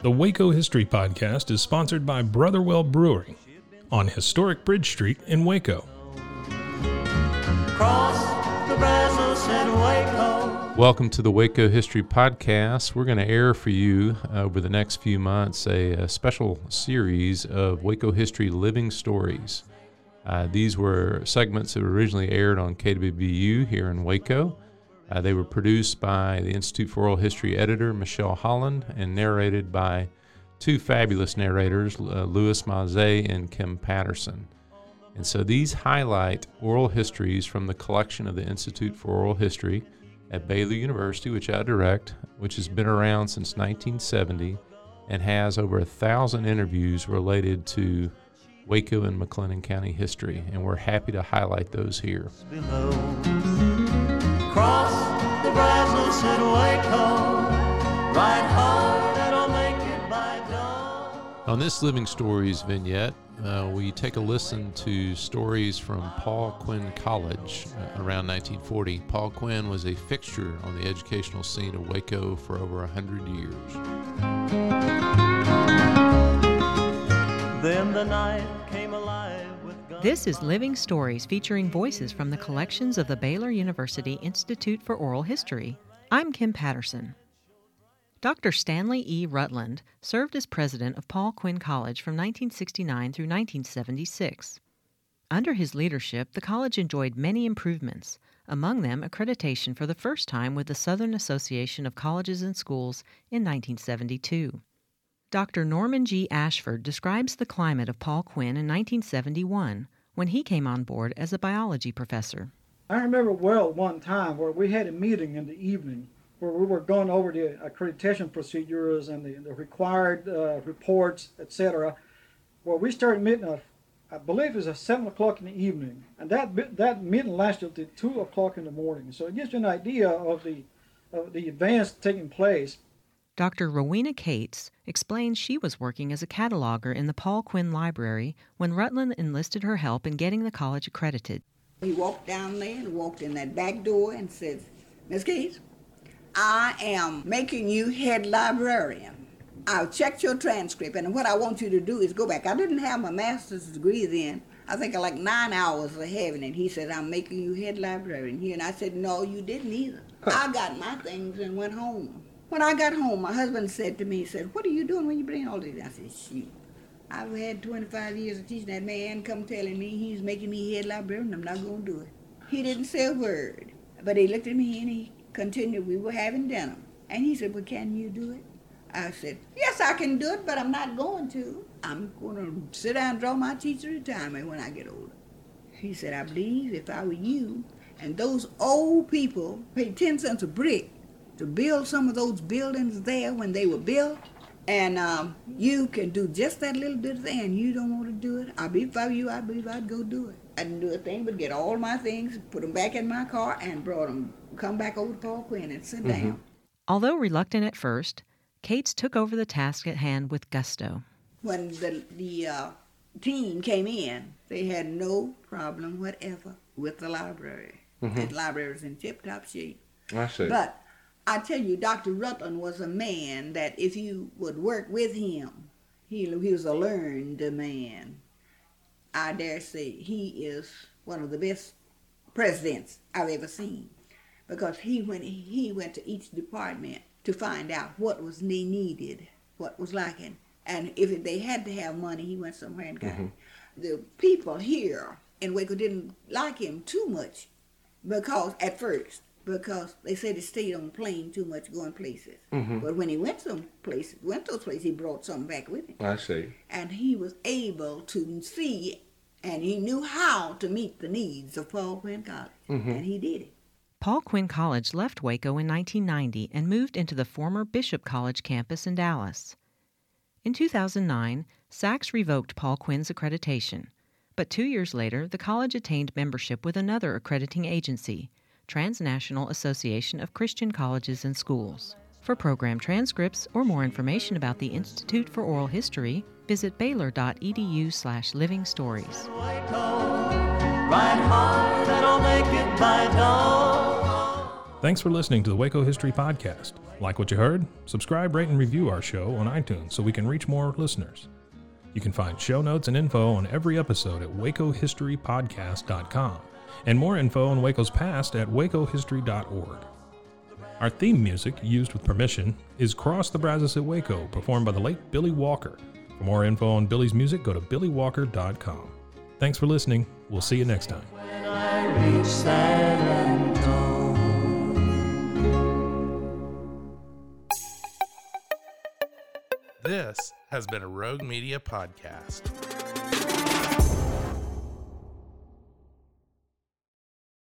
The Waco History Podcast is sponsored by Brotherwell Brewery on historic Bridge Street in Waco. Welcome to the Waco History Podcast. We're going to air for you uh, over the next few months a, a, special series of Waco History Living Stories. Uh, these were segments that were originally aired on KWBU here in Waco. Uh, they were produced by the Institute for Oral History editor Michelle Holland and narrated by two fabulous narrators, uh, Louis and Kim Patterson. And so these highlight oral histories from the collection of the Institute for Oral History at Baylor University, which I direct, which has been around since 1970 and has over a thousand interviews related to Waco and McLennan County history. And we're happy to highlight those here. Cross the Brazos at Waco, ride hard and I'll make it by dawn. On this Living Stories vignette, uh, we take a listen to stories from Paul Quinn College uh, around 1940. Paul Quinn was a fixture on the educational scene of Waco for over 100 years. Then the night. This is Living Stories featuring voices from the collections of the Baylor University Institute for Oral History. I'm Kim Patterson. Dr. Stanley E. Rutland served as president of Paul Quinn College from 1969 through 1976. Under his leadership, the college enjoyed many improvements, among them accreditation for the first time with the Southern Association of Colleges and Schools in 1972. Dr. Norman G. Ashford describes the climate of Paul Quinn in 1971 when he came on board as a biology professor. I remember well one time where we had a meeting in the evening where we were going over the accreditation procedures and the, the required uh, reports, etc. Where we started meeting, at, I believe it was at 7 o'clock in the evening, and that that meeting lasted to 2 o'clock in the morning. So it gives you an idea of the, of the advance taking place. Dr. Rowena Cates explains she was working as a cataloger in the Paul Quinn Library when Rutland enlisted her help in getting the college accredited. He walked down there and walked in that back door and said, Miss Cates, I am making you head librarian. I've checked your transcript, and what I want you to do is go back. I didn't have my master's degree then. I think I like nine hours of having it. He said, I'm making you head librarian here. And I said, No, you didn't either. I got my things and went home. When I got home, my husband said to me, he said, What are you doing when you bring all these? I said, Shoot. I've had 25 years of teaching that man come telling me he's making me head librarian. I'm not going to do it. He didn't say a word, but he looked at me and he continued. We were having dinner. And he said, Well, can you do it? I said, Yes, I can do it, but I'm not going to. I'm going to sit down and draw my teacher retirement when I get older. He said, I believe if I were you and those old people paid 10 cents a brick to build some of those buildings there when they were built. And um, you can do just that little bit of thing, and you don't want to do it. I'd be if I were you, I believe I'd go do it. I didn't do a thing but get all my things, put them back in my car, and brought them, come back over to Paul Quinn and sit mm-hmm. down. Although reluctant at first, Cates took over the task at hand with gusto. When the, the uh, team came in, they had no problem whatever with the library. Mm-hmm. The library was in tip-top shape. I see. But I tell you, Dr. Rutland was a man that if you would work with him, he, he was a learned man. I dare say he is one of the best presidents I've ever seen because he went, he went to each department to find out what was needed, what was lacking. And if they had to have money, he went somewhere and got mm-hmm. it. The people here in Waco didn't like him too much because at first because they said he stayed on the plane too much going places. Mm-hmm. But when he went some places, went those places, he brought something back with him. I see. And he was able to see, and he knew how to meet the needs of Paul Quinn College, mm-hmm. and he did it. Paul Quinn College left Waco in 1990 and moved into the former Bishop College campus in Dallas. In 2009, SACS revoked Paul Quinn's accreditation, but two years later, the college attained membership with another accrediting agency, Transnational Association of Christian Colleges and Schools. For program transcripts or more information about the Institute for Oral History, visit baylor.edu slash living stories. Thanks for listening to the Waco History Podcast. Like what you heard? Subscribe, rate, and review our show on iTunes so we can reach more listeners. You can find show notes and info on every episode at wacohistorypodcast.com and more info on Waco's past at wacohistory.org. Our theme music, used with permission, is Cross the Brazos at Waco, performed by the late Billy Walker. For more info on Billy's music, go to billywalker.com. Thanks for listening. We'll see you next time. This has been a Rogue Media podcast.